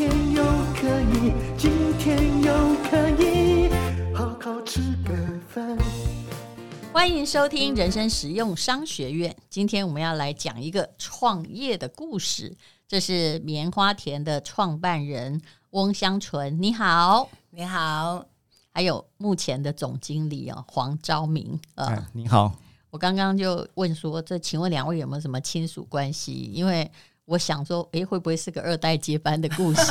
天又可以，今天又可以好好吃个饭。欢迎收听人生实用商学院。今天我们要来讲一个创业的故事，这是棉花田的创办人。翁香纯，你好，你好，还有目前的总经理哦，黄昭明，呃、哎，你好，我刚刚就问说，这请问两位有没有什么亲属关系？因为我想说，诶，会不会是个二代接班的故事？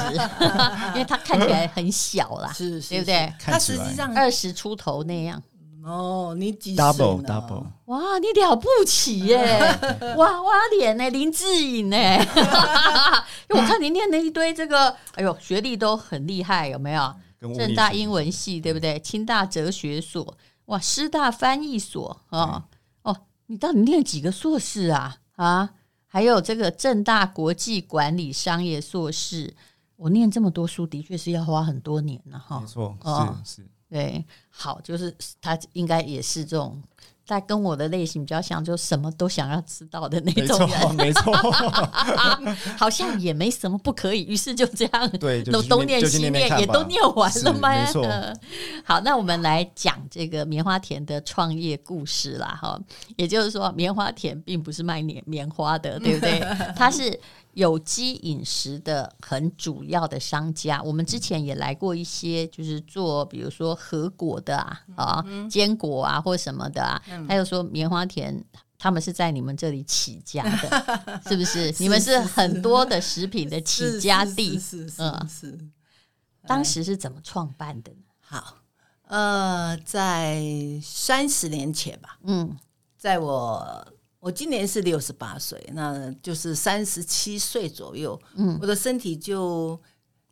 因为他看起来很小啦，是，是，对不对？他实际上二十出头那样。哦，你几岁？Double double，哇，你了不起耶！娃娃脸呢？林志颖呢？因为我看你念了一堆这个，哎呦，学历都很厉害，有没有？正大英文系对不对？清大哲学所，哇，师大翻译所哦哦，你到底念几个硕士啊？啊，还有这个正大国际管理商业硕士，我念这么多书，的确是要花很多年了哈。没错，哦、是是。对，好，就是他应该也是这种，他跟我的类型比较像，就什么都想要知道的那种人，没错，好像也没什么不可以，于是就这样，对，都东念西念，也都念完了吗？没错。好，那我们来讲这个棉花田的创业故事啦，哈，也就是说，棉花田并不是卖棉棉花的，对不对？它是。有机饮食的很主要的商家，我们之前也来过一些，就是做比如说核果的啊，啊坚果啊或什么的啊，还有说棉花田，他们是在你们这里起家的，是不是？你们是很多的食品的起家地，是是是。当时是怎么创办的呢？好，呃，在三十年前吧，嗯，在我。我今年是六十八岁，那就是三十七岁左右。嗯，我的身体就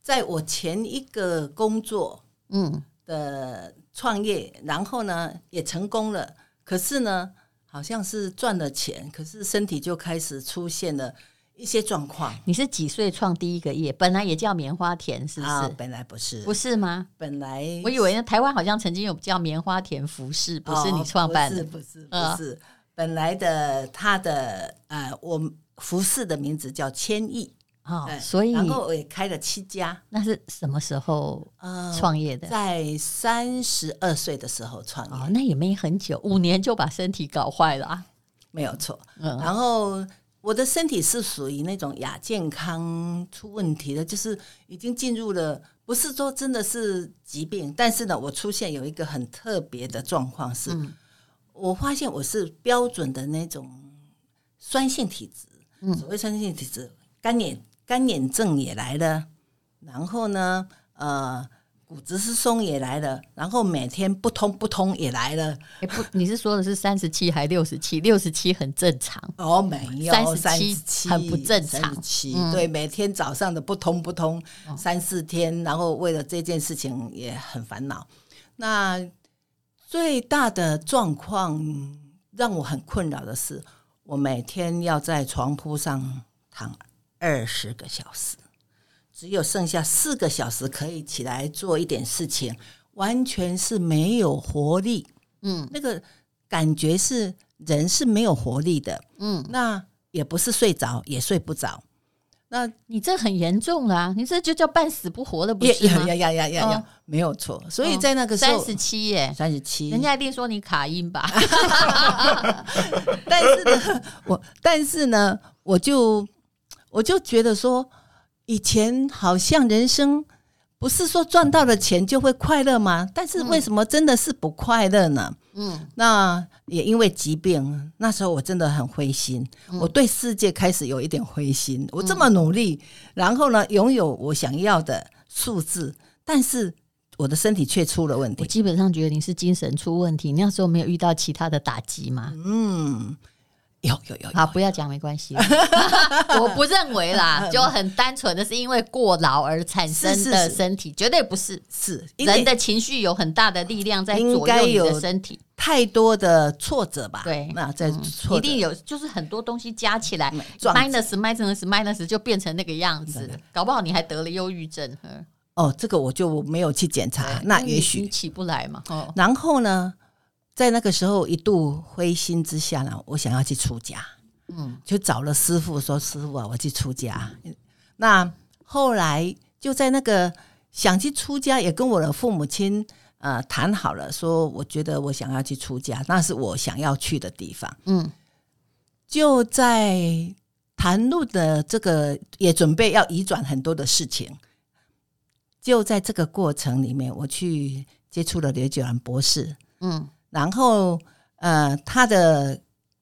在我前一个工作，嗯的创业，然后呢也成功了。可是呢，好像是赚了钱，可是身体就开始出现了一些状况。你是几岁创第一个业？本来也叫棉花田，是不是？啊，本来不是，不是吗？本来我以为台湾好像曾经有叫棉花田服饰，不是你创办的？哦，不是，不是，不是。呃本来的他的呃，我服饰的名字叫千亿哦，所以然后我也开了七家。那是什么时候创业的？呃、在三十二岁的时候创业。哦，那也没很久，五年就把身体搞坏了，啊，没有错。嗯，然后我的身体是属于那种亚健康出问题的，就是已经进入了，不是说真的是疾病，但是呢，我出现有一个很特别的状况是。嗯我发现我是标准的那种酸性体质，嗯，所谓酸性体质，干眼干眼症也来了，然后呢，呃，骨质疏松也来了，然后每天不通不通也来了。欸、不，你是说的是三十七还六十七？六十七很正常哦，没有三十七很不正常。七、嗯、对，每天早上的不通不通三四天，然后为了这件事情也很烦恼。那最大的状况让我很困扰的是，我每天要在床铺上躺二十个小时，只有剩下四个小时可以起来做一点事情，完全是没有活力。嗯，那个感觉是人是没有活力的。嗯，那也不是睡着也睡不着。那你这很严重啊！你这就叫半死不活的，不是吗？呀呀呀呀呀！没有错。所以在那个时候，三十七耶，三十七，人家一定说你卡音吧？但是呢，我但是呢，我就我就觉得说，以前好像人生不是说赚到了钱就会快乐吗？但是为什么真的是不快乐呢？嗯，那也因为疾病，那时候我真的很灰心，嗯、我对世界开始有一点灰心。我这么努力，嗯、然后呢，拥有我想要的数字，但是我的身体却出了问题。我基本上觉得你是精神出问题。你那时候没有遇到其他的打击吗？嗯，有有有，好，不要讲没关系，我不认为啦，就很单纯的是因为过劳而产生的身体，绝对不是，是人的情绪有很大的力量在左右你的身体，太多的挫折吧？对，那在一定有，就是很多东西加起来，minus minus minus 就变成那个样子，搞不好你还得了忧郁症。哦，这个我就没有去检查，那也许。起不来嘛。哦，然后呢？在那个时候，一度灰心之下呢，我想要去出家，嗯，就找了师傅说：“师傅啊，我去出家。”那后来就在那个想去出家，也跟我的父母亲呃谈好了，说我觉得我想要去出家，那是我想要去的地方。嗯，就在谈路的这个，也准备要移转很多的事情，就在这个过程里面，我去接触了刘九兰博士，嗯。然后，呃，他的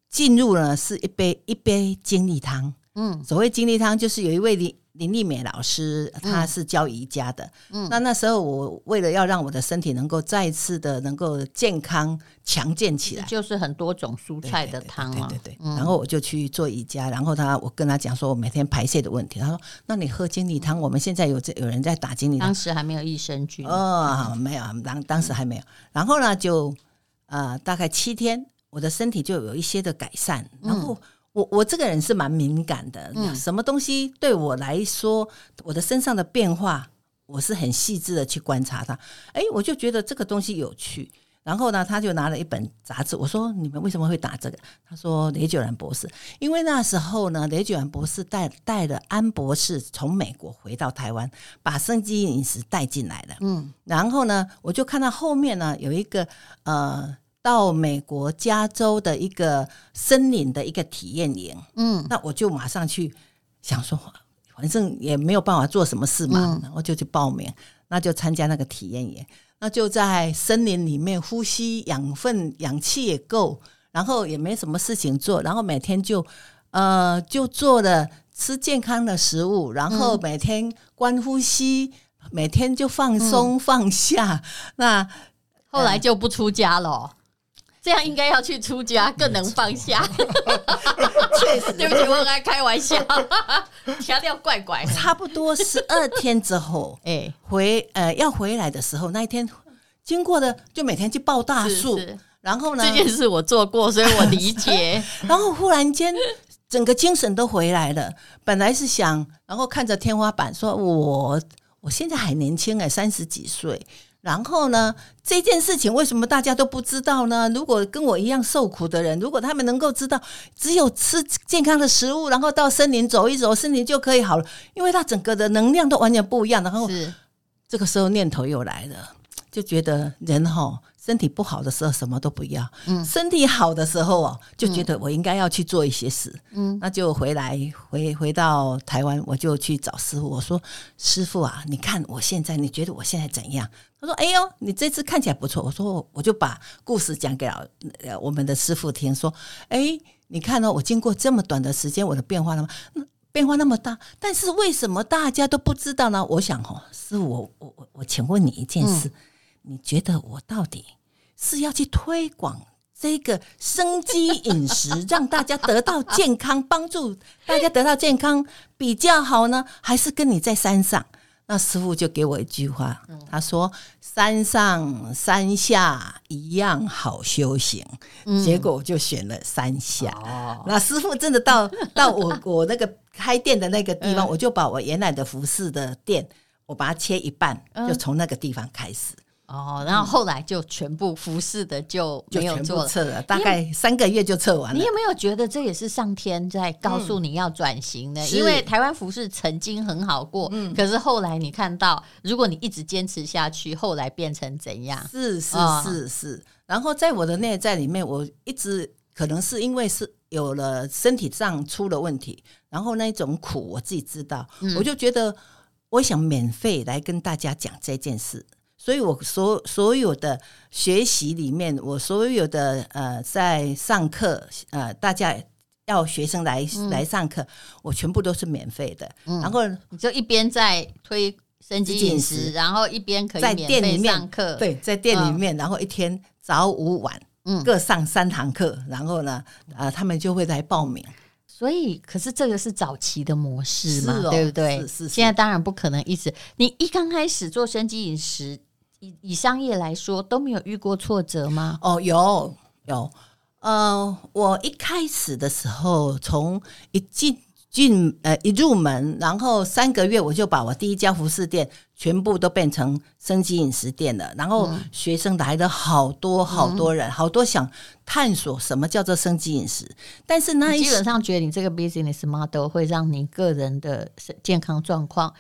进入呢是一杯一杯精力汤。嗯，所谓精力汤，就是有一位林林丽美老师，她是教瑜伽的。嗯，那那时候我为了要让我的身体能够再一次的能够健康强健起来，就是很多种蔬菜的汤嘛。对对对。然后我就去做瑜伽，然后他我跟他讲说我每天排泄的问题，他说：“那你喝精力汤，我们现在有这有人在打精力汤。”当时还没有益生菌哦，没有，当当时还没有。然后呢，就。呃，大概七天，我的身体就有一些的改善。然后我我这个人是蛮敏感的，嗯、什么东西对我来说，我的身上的变化，我是很细致的去观察它。哎，我就觉得这个东西有趣。然后呢，他就拿了一本杂志，我说：“你们为什么会打这个？”他说：“雷九兰博士，因为那时候呢，雷九兰博士带带了安博士从美国回到台湾，把生机饮食带进来了。”嗯，然后呢，我就看到后面呢有一个呃，到美国加州的一个森林的一个体验营。嗯，那我就马上去想说，反正也没有办法做什么事嘛，然后就去报名，那就参加那个体验营。那就在森林里面呼吸养分，氧气也够，然后也没什么事情做，然后每天就呃就做了吃健康的食物，然后每天观呼吸，嗯、每天就放松放下。嗯、那后来就不出家了，这样应该要去出家更能放下。确实，对不起，我很爱开玩笑，调调怪怪。差不多十二天之后，哎，回呃要回来的时候，那一天经过的就每天去抱大树，然后呢，这件事我做过，所以我理解。然后忽然间，整个精神都回来了。本来是想，然后看着天花板，说我我现在还年轻哎，三十几岁。然后呢，这件事情为什么大家都不知道呢？如果跟我一样受苦的人，如果他们能够知道，只有吃健康的食物，然后到森林走一走，身体就可以好了，因为他整个的能量都完全不一样。然后，这个时候念头又来了，就觉得人哈。身体不好的时候什么都不要，嗯，身体好的时候哦，就觉得我应该要去做一些事，嗯，那就回来回回到台湾，我就去找师傅，我说师傅啊，你看我现在，你觉得我现在怎样？他说，哎呦，你这次看起来不错。我说，我就把故事讲给了我们的师傅听，说，哎，你看呢，我经过这么短的时间，我的变化那么变化那么大，但是为什么大家都不知道呢？我想哦，师傅，我我我我，请问你一件事。嗯你觉得我到底是要去推广这个生机饮食，让大家得到健康，帮助大家得到健康比较好呢，还是跟你在山上？那师傅就给我一句话，他说：“山上山下一样好修行。”结果我就选了山下。那师傅真的到 到我我那个开店的那个地方，我就把我原来的服饰的店，我把它切一半，就从那个地方开始。哦，然后后来就全部服饰的就没有做了，撤了，大概三个月就撤完了。你有没有觉得这也是上天在告诉你要转型呢？因为台湾服饰曾经很好过，可是后来你看到，如果你一直坚持下去，后来变成怎样？是是是是。然后在我的内在里面，我一直可能是因为是有了身体上出了问题，然后那种苦我自己知道，我就觉得我想免费来跟大家讲这件事。所以，我所所有的学习里面，我所有的呃，在上课呃，大家要学生来、嗯、来上课，我全部都是免费的。嗯、然后你就一边在推生机饮食，然后一边可以在店里面上课。对，在店里面，嗯、然后一天早午晚嗯，各上三堂课，然后呢，呃，他们就会来报名。所以，可是这个是早期的模式嘛，哦、对不对？是是，是。现在当然不可能一直。你一刚开始做生机饮食，以以商业来说，都没有遇过挫折吗？哦，有有。呃，我一开始的时候，从一进进呃一入门，然后三个月我就把我第一家服饰店全部都变成生机饮食店了。然后学生来了好多好多人，嗯、好多想探索什么叫做生机饮食。但是那基本上觉得你这个 business model 会让你个人的健康状况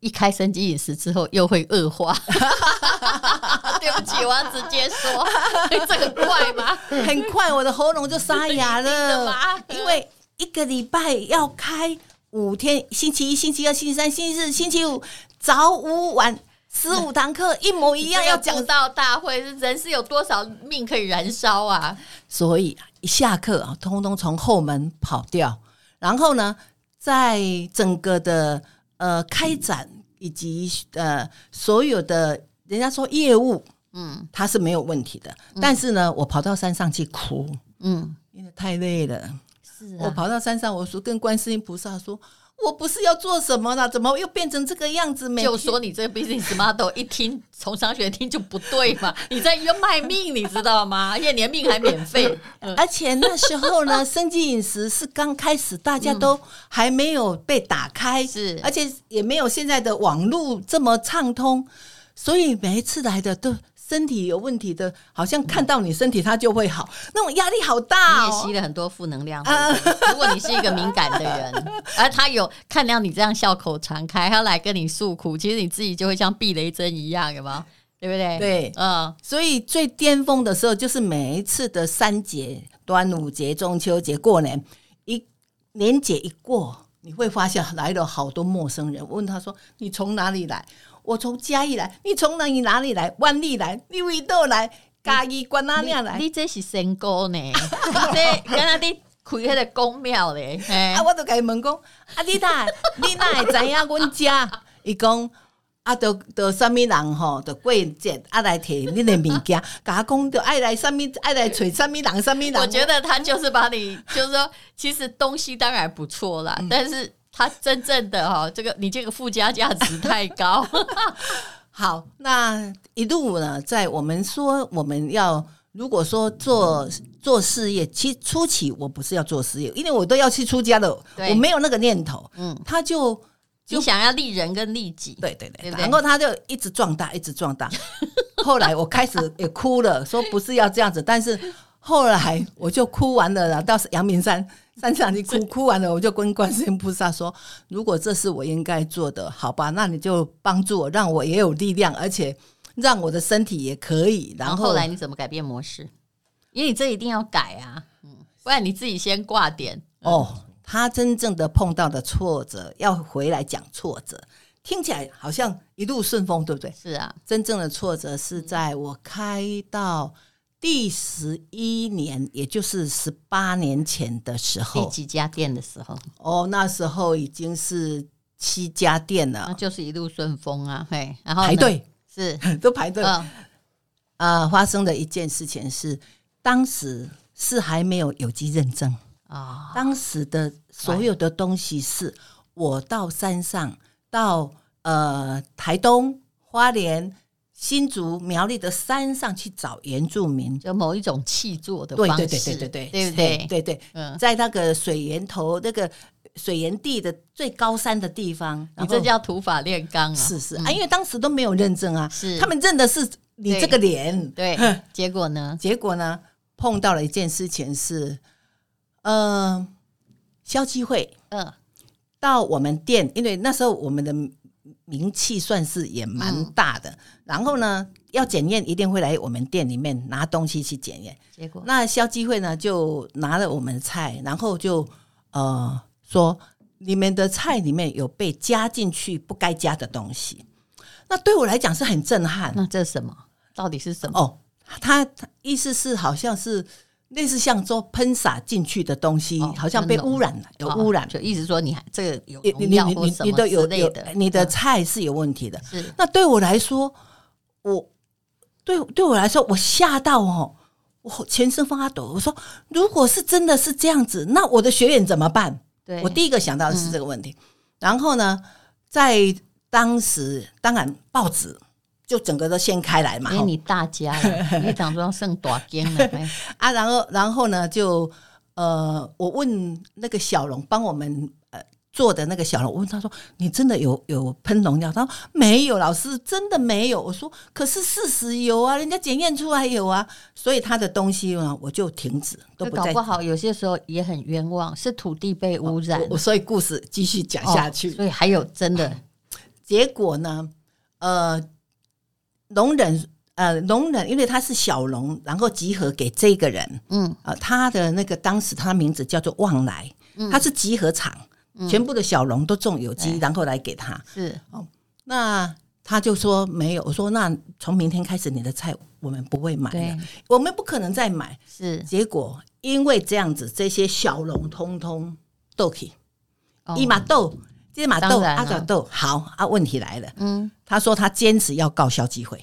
一开生机饮食之后又会恶化。对不起，我要直接说，这个快吗？很快，我的喉咙就沙哑了，因为。一个礼拜要开五天，星期一、星期二、星期三、星期四、星期五，早午晚十五堂课，一模一样。要讲到大会，人是有多少命可以燃烧啊？所以一下课啊，通通从后门跑掉。然后呢，在整个的呃开展以及呃所有的人家说业务，嗯，他是没有问题的。嗯、但是呢，我跑到山上去哭，嗯，因为太累了。是啊、我跑到山上，我说跟观世音菩萨说，我不是要做什么了，怎么又变成这个样子？就说你这个 business model 一听从商学听就不对嘛，你在要卖命，你知道吗？而且你的命还免费，而且那时候呢，生计饮食是刚开始，大家都还没有被打开，是，而且也没有现在的网络这么畅通，所以每一次来的都。身体有问题的，好像看到你身体它就会好，那种压力好大哦。你也吸了很多负能量。如果你是一个敏感的人，而他有看到你这样笑口常开，他来跟你诉苦，其实你自己就会像避雷针一样，有吗？对不对？对，嗯。所以最巅峰的时候，就是每一次的三节：端午节、中秋节、过年。一年节一过，你会发现来了好多陌生人，问他说：“你从哪里来？”我从嘉义来，你从哪里哪里来？万里来，你为倒来？嘉义关哪里来？你这是仙姑呢？这刚刚你开那个公庙嘞？啊，我都跟伊问讲，啊，你哪？你哪会知影阮家？伊讲啊，都都什么人吼？都过节啊来摕你的物件，甲讲都爱来什么？爱来找什么人？什么人？我觉得他就是把你，就是说，其实东西当然不错啦，嗯、但是。他真正的哈，这个你这个附加价值太高。好，那一路呢，在我们说我们要如果说做做事业，其实初期我不是要做事业，因为我都要去出家了，我没有那个念头。嗯，他就就你想要利人跟利己，对对对，对对然后他就一直壮大，一直壮大。后来我开始也哭了，说不是要这样子，但是后来我就哭完了，然后到阳明山。山上你哭哭完了，我就跟观世音菩萨说：“如果这是我应该做的，好吧，那你就帮助我，让我也有力量，而且让我的身体也可以。”然后，然后后来你怎么改变模式？因为你这一定要改啊，嗯，不然你自己先挂点。哦，他真正的碰到的挫折，要回来讲挫折，听起来好像一路顺风，对不对？是啊，真正的挫折是在我开到。第十一年，也就是十八年前的时候，第几家店的时候？哦，那时候已经是七家店了，那就是一路顺风啊，嘿，然后排队。是。都排队。啊、哦呃，发生的一件事情是，当时是还没有有机认证。啊，哦、当时的所有的东西是我到山上，到呃台东花莲。新竹苗栗的山上去找原住民，就某一种气作的方式，对对对对对对，对不对？对对，嗯，在那个水源头那个水源地的最高山的地方，你这叫土法炼钢啊！是是啊，因为当时都没有认证啊，是他们认的是你这个脸，对，结果呢？结果呢？碰到了一件事情是，嗯，消基会，嗯，到我们店，因为那时候我们的。名气算是也蛮大的，嗯、然后呢，要检验一定会来我们店里面拿东西去检验。结果那肖基会呢就拿了我们的菜，然后就呃说你们的菜里面有被加进去不该加的东西。那对我来讲是很震撼。那这是什么？到底是什么？哦，他意思是好像是。类似像说喷洒进去的东西，好像被污染了，有污染，就意思说你还这个有农药或什么之类的，你的菜是有问题的。是，那对我来说，我对对我来说，我吓到哦，我全身发抖。我说，如果是真的是这样子，那我的学员怎么办？对，我第一个想到的是这个问题。嗯、然后呢，在当时，当然报纸就整个都掀开来嘛，因为你大家了，你讲说剩大间了 啊。然后，然后呢，就呃，我问那个小龙帮我们呃。做的那个小龙，我问他说：“你真的有有喷农药？”他说：“没有，老师真的没有。”我说：“可是事实有啊，人家检验出来有啊，所以他的东西呢，我就停止，都不。搞不好有些时候也很冤枉，是土地被污染。哦、所以故事继续讲下去，哦、所以还有真的结果呢？呃，农人呃，容忍因为他是小龙，然后集合给这个人，嗯，呃，他的那个当时他名字叫做旺来，嗯，他是集合厂。全部的小龙都种有机，然后来给他。是。哦，那他就说没有。我说那从明天开始，你的菜我们不会买了，我们不可能再买。是。结果，因为这样子，这些小龙通通都可以，一马豆，这马豆，阿个豆，好啊。问题来了，嗯，他说他坚持要告消基会。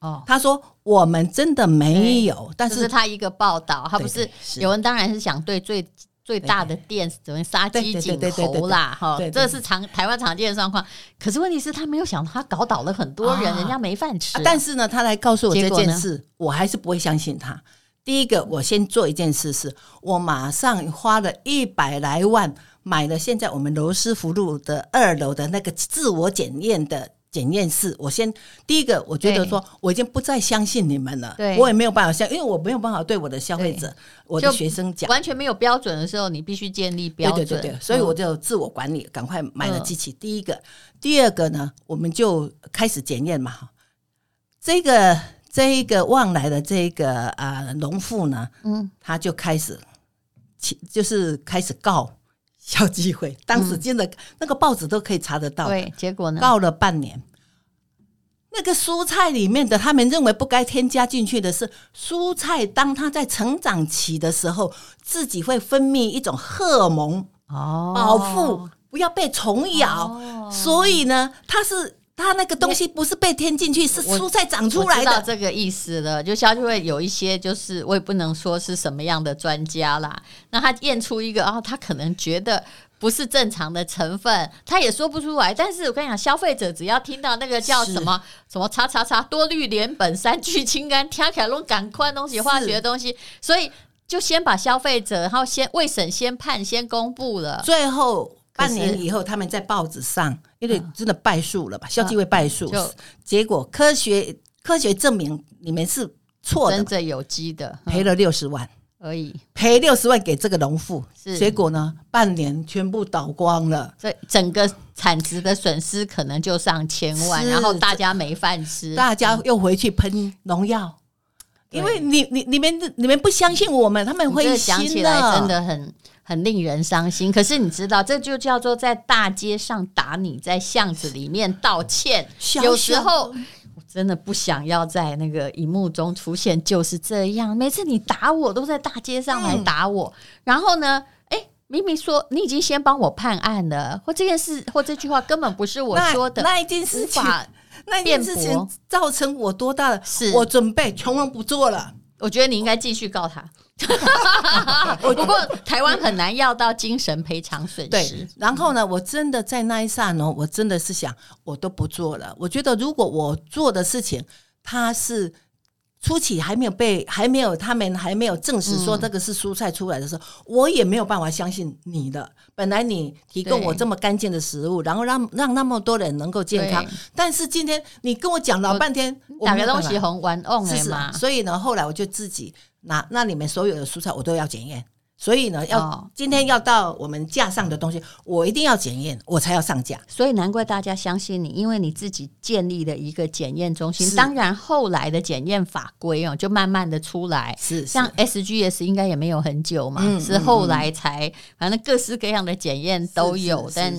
哦，他说我们真的没有，但是他一个报道，他不是有人当然是想对最。最大的店怎么杀鸡儆猴啦？哈，这是常台湾常见的状况。可是问题是，他没有想到他搞倒了很多人，人家没饭吃。但是呢，他来告诉我这件事，我还是不会相信他。第一个，我先做一件事，是我马上花了一百来万买了现在我们罗斯福路的二楼的那个自我检验的。检验室，我先第一个，我觉得说我已经不再相信你们了，对我也没有办法相，因为我没有办法对我的消费者、我的学生讲，完全没有标准的时候，你必须建立标准，对对对，所以我就自我管理，赶快买了机器。嗯、第一个，第二个呢，我们就开始检验嘛。这个这一个旺来的这个啊农妇呢，嗯，他就开始，就是开始告。消基会，当时真的、嗯、那个报纸都可以查得到。对，结果呢？告了半年，那个蔬菜里面的，他们认为不该添加进去的是蔬菜，当它在成长期的时候，自己会分泌一种荷尔蒙哦，保护不要被虫咬。哦、所以呢，它是。它那个东西不是被添进去，是蔬菜长出来的。我知道这个意思了，就消基会有一些，就是我也不能说是什么样的专家啦。那他验出一个，然后他可能觉得不是正常的成分，他也说不出来。但是我跟你讲，消费者只要听到那个叫什么什么叉叉叉多氯联苯三聚氰胺，听起来都赶快东西，化学的东西，所以就先把消费者，然后先未审先判，先公布了，最后。半年以后，他们在报纸上，因为真的败诉了吧？消基会败诉，结果科学科学证明你们是错的，真正有机的，赔了六十万而已，赔六十万给这个农妇，结果呢，半年全部倒光了，这整个产值的损失可能就上千万，然后大家没饭吃，大家又回去喷农药，因为你你你们你们不相信我们，他们会想起来真的很。很令人伤心，可是你知道，这就叫做在大街上打你，在巷子里面道歉。小小有时候我真的不想要在那个荧幕中出现，就是这样。每次你打我，都在大街上来打我，嗯、然后呢，哎，明明说你已经先帮我判案了，或这件事或这句话根本不是我说的，那，那一件事情，那一件事情造成我多大的，是我准备全文不做了。我觉得你应该继续告他。不过台湾很难要到精神赔偿损失。对，然后呢，我真的在那一刹那，我真的是想，我都不做了。我觉得如果我做的事情，他是。初期还没有被，还没有他们还没有证实说这个是蔬菜出来的时候，嗯、我也没有办法相信你的。本来你提供我这么干净的食物，然后让让那么多人能够健康，但是今天你跟我讲老半天，哪个东西红玩弄的嘛？所以呢，后来我就自己拿那里面所有的蔬菜，我都要检验。所以呢，要今天要到我们架上的东西，我一定要检验，我才要上架。所以难怪大家相信你，因为你自己建立了一个检验中心。当然，后来的检验法规哦，就慢慢的出来。是像 SGS 应该也没有很久嘛，是后来才，反正各式各样的检验都有，但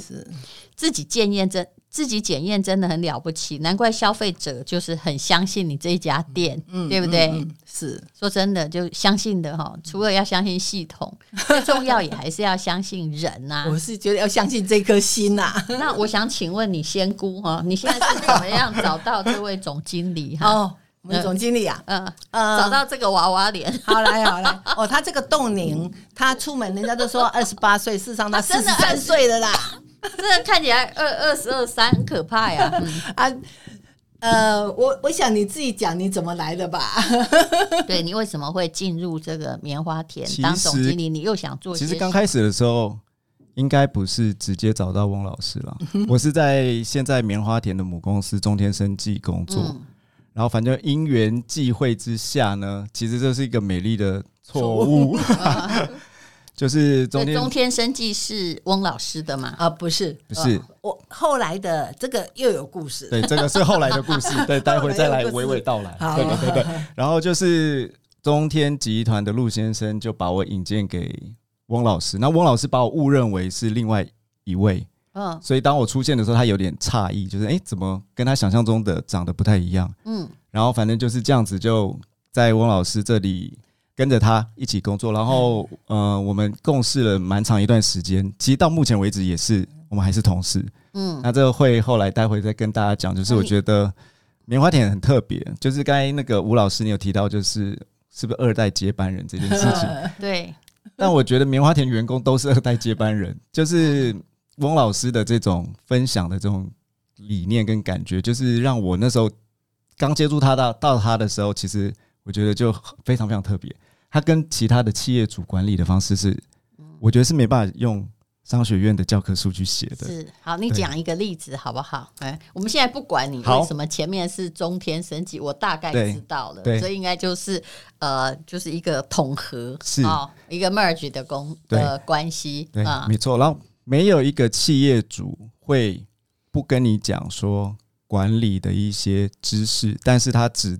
自己检验真。自己检验真的很了不起，难怪消费者就是很相信你这一家店，嗯、对不对？嗯嗯、是说真的，就相信的哈。除了要相信系统，最重要也还是要相信人呐、啊。我是觉得要相信这颗心呐、啊。那我想请问你仙姑哈，你现在是怎么样找到这位总经理哈？哦，我们总经理啊，嗯呃，找到这个娃娃脸，好来好来哦，他这个冻龄，他出门人家都说 二十八岁，事实上他四十三岁了啦，真的看起来二二十二三很可怕呀，啊。呃，我我想你自己讲你怎么来的吧？对，你为什么会进入这个棉花田当总经理？你又想做？其实刚开始的时候，应该不是直接找到翁老师了。我是在现在棉花田的母公司中天生技工作，嗯、然后反正因缘际会之下呢，其实这是一个美丽的错误。错就是中天中天生计是翁老师的吗？啊，不是，不是，我后来的这个又有故事。对，这个是后来的故事。对，待会再来娓娓道来。对对对对。然后就是中天集团的陆先生就把我引荐给翁老师，那翁老师把我误认为是另外一位。嗯。所以当我出现的时候，他有点诧异，就是哎，怎么跟他想象中的长得不太一样？嗯。然后反正就是这样子，就在翁老师这里。跟着他一起工作，然后呃，我们共事了蛮长一段时间。其实到目前为止也是，我们还是同事。嗯，那这个会后来待会再跟大家讲。就是我觉得棉花田很特别，就是刚才那个吴老师你有提到，就是是不是二代接班人这件事情？对。但我觉得棉花田员工都是二代接班人，就是翁老师的这种分享的这种理念跟感觉，就是让我那时候刚接触他到到他的时候，其实我觉得就非常非常特别。他跟其他的企业主管理的方式是，我觉得是没办法用商学院的教科书去写的。是，好，你讲一个例子好不好？哎，我们现在不管你为什么前面是中天升级，我大概知道了，所以应该就是呃，就是一个统合，是哦，一个 merge 的公的关系，对，没错。然后没有一个企业主会不跟你讲说管理的一些知识，但是他只。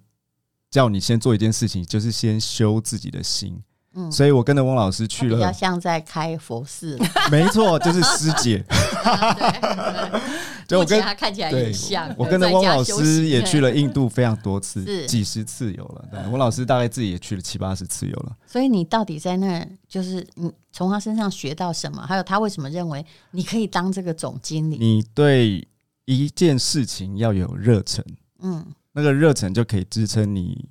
叫你先做一件事情，就是先修自己的心。嗯，所以我跟着翁老师去了，比较像在开佛寺。没错，就是师姐。就我跟他看起来很像。我跟着翁老师也去了印度非常多次，几十次有了。对，翁老师大概自己也去了七八十次有了。所以你到底在那儿，就是你从他身上学到什么？还有他为什么认为你可以当这个总经理？你对一件事情要有热忱。嗯。那个热忱就可以支撑你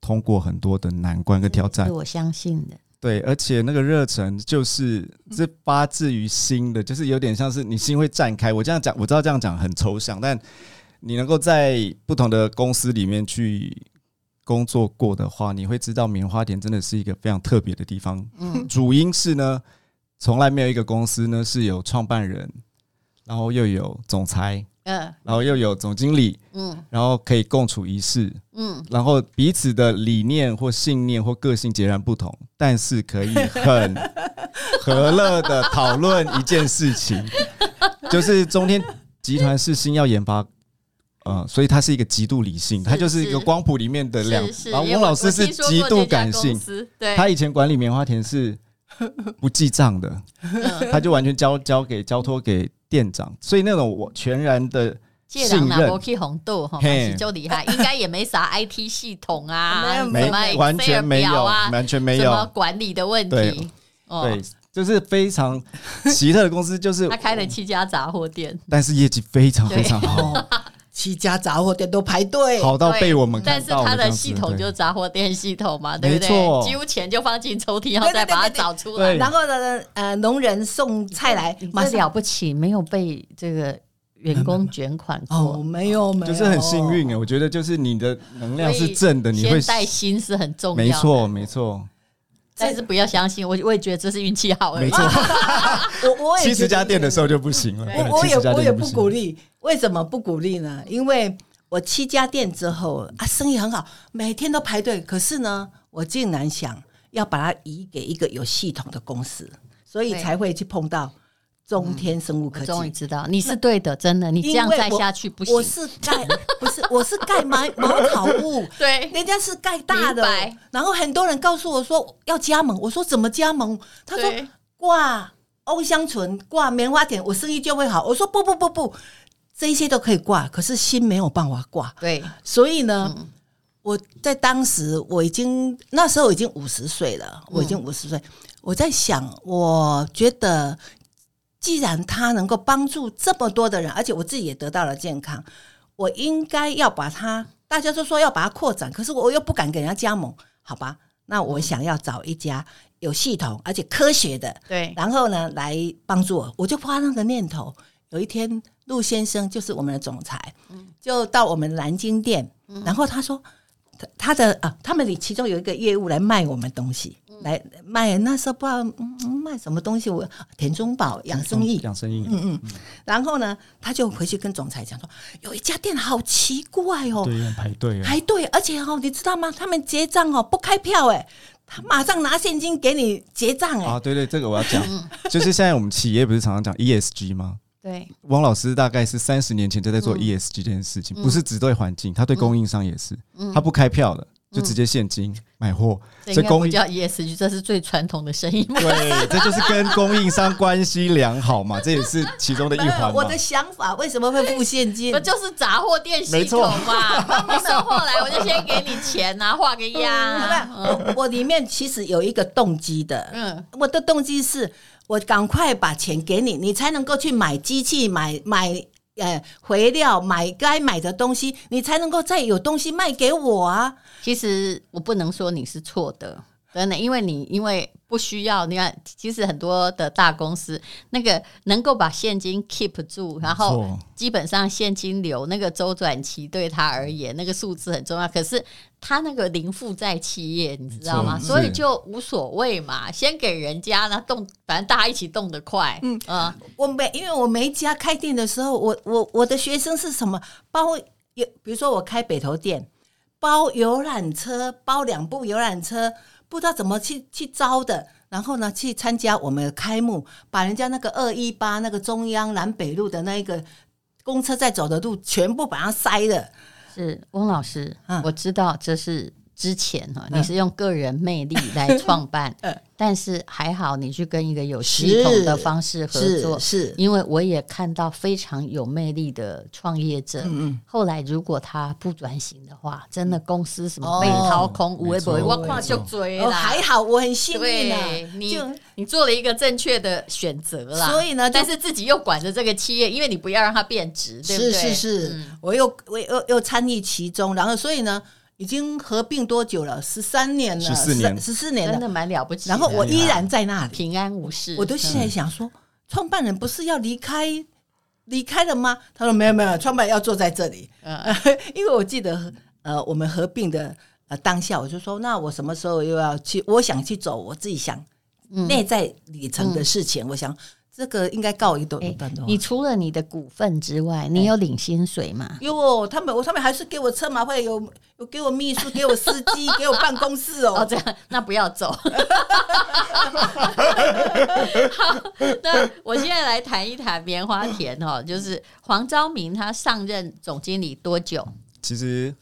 通过很多的难关跟挑战，是我相信的。对，而且那个热忱就是是发自于心的，就是有点像是你心会绽开。我这样讲，我知道这样讲很抽象，但你能够在不同的公司里面去工作过的话，你会知道棉花田真的是一个非常特别的地方。嗯，主因是呢，从来没有一个公司呢是有创办人，然后又有总裁。嗯，然后又有总经理，嗯，然后可以共处一室，嗯，然后彼此的理念或信念或个性截然不同，但是可以很 和乐的讨论一件事情，就是中天集团是新药研发，呃，所以它是一个极度理性，它就是一个光谱里面的两，然后翁老师是极度感性，对，他以前管理棉花田是不记账的，他就完全交交给交托给。店长，所以那种我全然的信任，红豆哈，就厉害，应该也没啥 IT 系统啊，没完全没有啊，完全没有什么管理的问题。对，就是非常奇特的公司，就是 他开了七家杂货店，但是业绩非常非常好。七家杂货店都排队，好到被我们看到。但是他的系统就是杂货店系统嘛，对不对？几乎钱就放进抽屉，然后再把它找出来。然后呢，呃，农人送菜来，蛮了不起，没有被这个员工卷款过。哦，没有，没有，就是很幸运哎。我觉得就是你的能量是正的，你会带心是很重要。没错，没错。但是不要相信我，我也觉得这是运气好。没错，我我也七十家店的时候就不行了。我我也我也不鼓励。为什么不鼓励呢？因为我七家店之后啊，生意很好，每天都排队。可是呢，我竟然想要把它移给一个有系统的公司，所以才会去碰到中天生物科技。终于知道你是对的，真的，你这样再下去不行。我是盖，不是我是盖茅茅草屋，对，人家是盖大的。然后很多人告诉我说要加盟，我说怎么加盟？他说挂欧香醇，挂棉花田，我生意就会好。我说不不不不。这一些都可以挂，可是心没有办法挂。对，所以呢，嗯、我在当时我已经那时候已经五十岁了，我已经五十岁。嗯、我在想，我觉得既然他能够帮助这么多的人，而且我自己也得到了健康，我应该要把它大家都说要把它扩展，可是我又不敢给人家加盟，好吧？那我想要找一家有系统而且科学的，对，然后呢来帮助我，我就发那个念头。有一天，陆先生就是我们的总裁，就到我们南京店，然后他说他他的啊，他们里其中有一个业务来卖我们东西，来卖那时候不知道卖什么东西，我田中宝养生意，养生意，嗯嗯，然后呢，他就回去跟总裁讲说，有一家店好奇怪哦，对，排队排队，而且哦，你知道吗？他们结账哦不开票哎。他马上拿现金给你结账哎！啊，对对，这个我要讲，就是现在我们企业不是常常讲 ESG 吗？对，汪老师大概是三十年前就在做 ESG 这件事情，不是只对环境，他对供应商也是，他不开票的。就直接现金买货，所以供应叫 ESG，这是最传统的生意。对，这就是跟供应商关系良好嘛，这也是其中的一环。我的想法为什么会付现金？不就是杂货店系统嘛？你送货来，我就先给你钱啊，画个押。我我里面其实有一个动机的，嗯，我的动机是我赶快把钱给你，你才能够去买机器，买买。呃，肥料买该买的东西，你才能够再有东西卖给我啊。其实我不能说你是错的，真的，因为你因为。不需要，你看，其实很多的大公司那个能够把现金 keep 住，然后基本上现金流那个周转期对他而言，那个数字很重要。可是他那个零负债企业，你知道吗？所以就无所谓嘛，先给人家，呢动，反正大家一起动得快。嗯啊，我每因为我每一家开店的时候，我我我的学生是什么？包有，比如说我开北投店，包游览车，包两部游览车。不知道怎么去去招的，然后呢，去参加我们的开幕，把人家那个二一八那个中央南北路的那一个公车在走的路全部把它塞了。是翁老师，嗯，我知道这是。之前哈，你是用个人魅力来创办，但是还好你去跟一个有系统的方式合作，是，因为我也看到非常有魅力的创业者，后来如果他不转型的话，真的公司什么被掏空，我也不会，我跨就追了。还好我很幸运啊，你你做了一个正确的选择啦，所以呢，但是自己又管着这个企业，因为你不要让它变值，对不对？是是是，我又我又又参与其中，然后所以呢。已经合并多久了？十三年了，十四年，十四年了，真的蛮了不起。然后我依然在那里平安无事。我都现在想说，创办人不是要离开离开了吗？他说没有没有，创办人要坐在这里。嗯，因为我记得呃，我们合并的呃当下，我就说，那我什么时候又要去？我想去走我自己想内在里程的事情，我想。这个应该告一段段落。你除了你的股份之外，你有领薪水吗？有，他们我上面还是给我车马费，有有给我秘书，给我司机，给我办公室哦。哦，这样那不要走。好，那我现在来谈一谈棉花田哈，就是黄昭明他上任总经理多久？其实。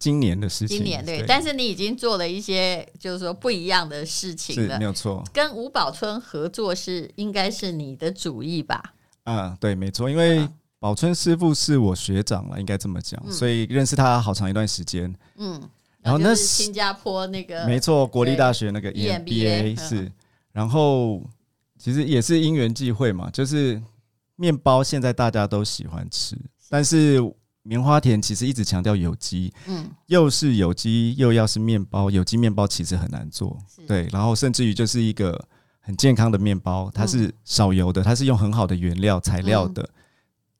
今年的事情，今年对，对，但是你已经做了一些，就是说不一样的事情了，没有错。跟吴宝春合作是应该是你的主意吧？啊，对，没错，因为宝春师傅是我学长了，应该这么讲，嗯、所以认识他好长一段时间。嗯，然后那是新加坡那个，没错，国立大学那个 EMBA 是，然后其实也是因缘际会嘛，就是面包现在大家都喜欢吃，但是。棉花田其实一直强调有机，嗯，又是有机，又要是面包，有机面包其实很难做，对，然后甚至于就是一个很健康的面包，它是少油的，它是用很好的原料材料的，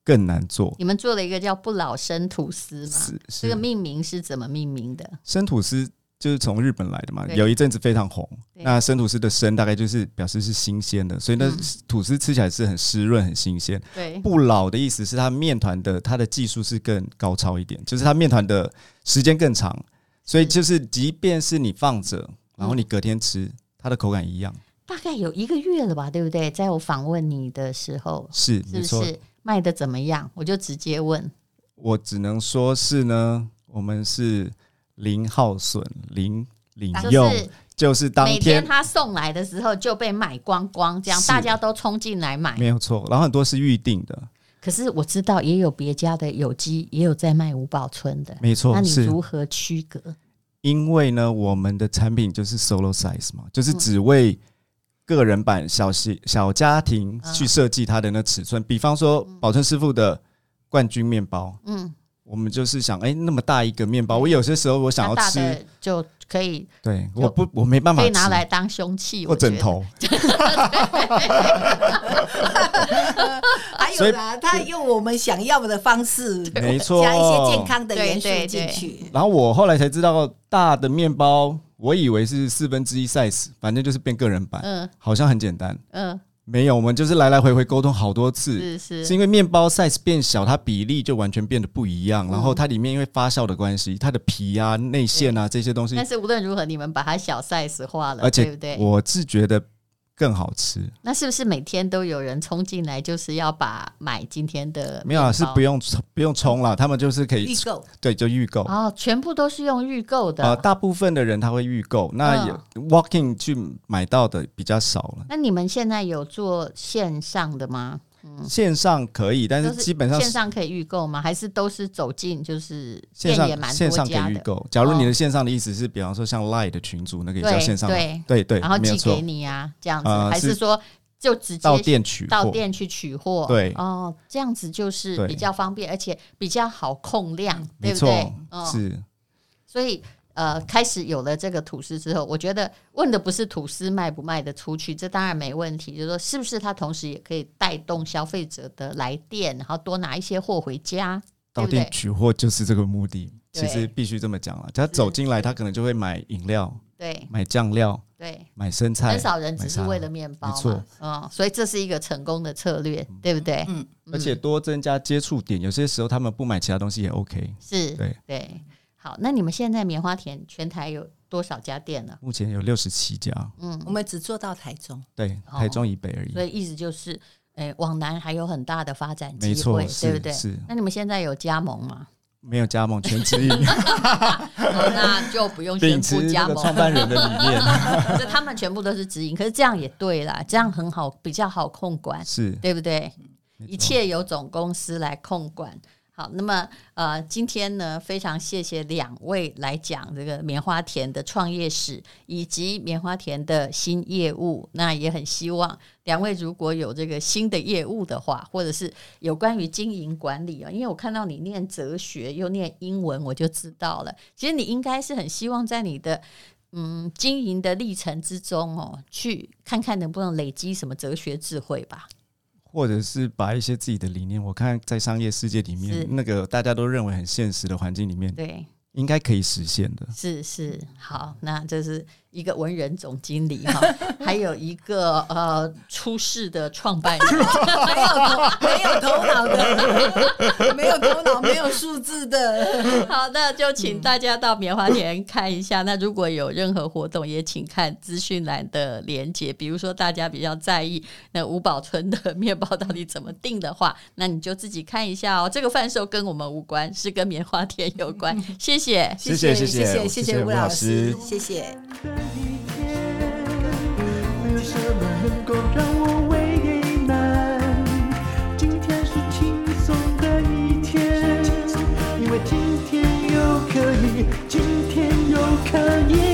更难做。你们做了一个叫不老生吐司嘛？是，这个命名是怎么命名的？生吐司。就是从日本来的嘛，有一阵子非常红。那生吐司的生大概就是表示是新鲜的，所以那吐司吃起来是很湿润、很新鲜。对，不老的意思是它面团的它的技术是更高超一点，就是它面团的时间更长，所以就是即便是你放着，然后你隔天吃，它的口感一样。大概有一个月了吧，对不对？在我访问你的时候，是没错。是卖的怎么样？我就直接问。我只能说是呢，我们是。零耗损，零零用，就是、就是当天他送来的时候就被买光光，这样大家都冲进来买，没有错。然后很多是预定的，可是我知道也有别家的有机也有在卖吴宝春的，没错。那你如何区隔？因为呢，我们的产品就是 solo size 嘛，就是只为个人版小细小家庭去设计它的那尺寸。嗯、比方说宝春师傅的冠军面包，嗯。我们就是想，哎，那么大一个面包，我有些时候我想要吃，就可以。对，我不，我没办法，可以拿来当凶器或枕头。还有啦，他用我们想要的方式，没错，加一些健康的元素进去。然后我后来才知道，大的面包，我以为是四分之一 size，反正就是变个人版，嗯，好像很简单，嗯。没有，我们就是来来回回沟通好多次，是是，是因为面包 size 变小，它比例就完全变得不一样。嗯、然后它里面因为发酵的关系，它的皮啊、内馅啊这些东西，但是无论如何，你们把它小 size 化了，而且对不对？我自觉得。更好吃，那是不是每天都有人冲进来，就是要把买今天的？没有啊，是不用不用冲了，他们就是可以预购，对，就预购哦，全部都是用预购的。呃，大部分的人他会预购，那有 walking 去买到的比较少了。那你们现在有做线上的吗？线上可以，但是基本上线上可以预购吗？还是都是走进就是线上也蛮多线上可以预购。假如你的线上的意思是，比方说像 Line 的群组那个也叫线上，对对对，然后寄给你啊，这样子，还是说就直接到店取到店去取货？对哦，这样子就是比较方便，而且比较好控量，对不对？是，所以。呃，开始有了这个吐司之后，我觉得问的不是吐司卖不卖得出去，这当然没问题。就是说，是不是它同时也可以带动消费者的来电，然后多拿一些货回家？到店取货就是这个目的。其实必须这么讲了，他走进来，他可能就会买饮料，对，买酱料，对，买生菜。很少人只是为了面包，没错，嗯，所以这是一个成功的策略，对不对？嗯，而且多增加接触点，有些时候他们不买其他东西也 OK。是，对，对。好，那你们现在棉花田全台有多少家店呢？目前有六十七家。嗯，我们只做到台中，对，台中以北而已。所以意思就是，诶，往南还有很大的发展机会，对不对？是。那你们现在有加盟吗？没有加盟，全直营。那就不用宣布加盟。创办人的理念，就他们全部都是直营，可是这样也对啦，这样很好，比较好控管，是对不对？一切由总公司来控管。好，那么呃，今天呢，非常谢谢两位来讲这个棉花田的创业史以及棉花田的新业务。那也很希望两位如果有这个新的业务的话，或者是有关于经营管理啊，因为我看到你念哲学又念英文，我就知道了。其实你应该是很希望在你的嗯经营的历程之中哦，去看看能不能累积什么哲学智慧吧。或者是把一些自己的理念，我看在商业世界里面，那个大家都认为很现实的环境里面，对，应该可以实现的。是是，好，那这是。一个文人总经理哈，还有一个呃出世的创办人，没有头没有头脑的，没有头脑没有数字的。好，那就请大家到棉花田看一下。那如果有任何活动，也请看资讯栏的连接。比如说大家比较在意那吴宝春的面包到底怎么定的话，那你就自己看一下哦。这个贩售跟我们无关，是跟棉花田有关。谢谢，谢谢，谢谢，谢谢，谢谢吴老师，谢谢。一天没有什么能够让我为难。今天是轻松的一天因为今天又可以今天又可以。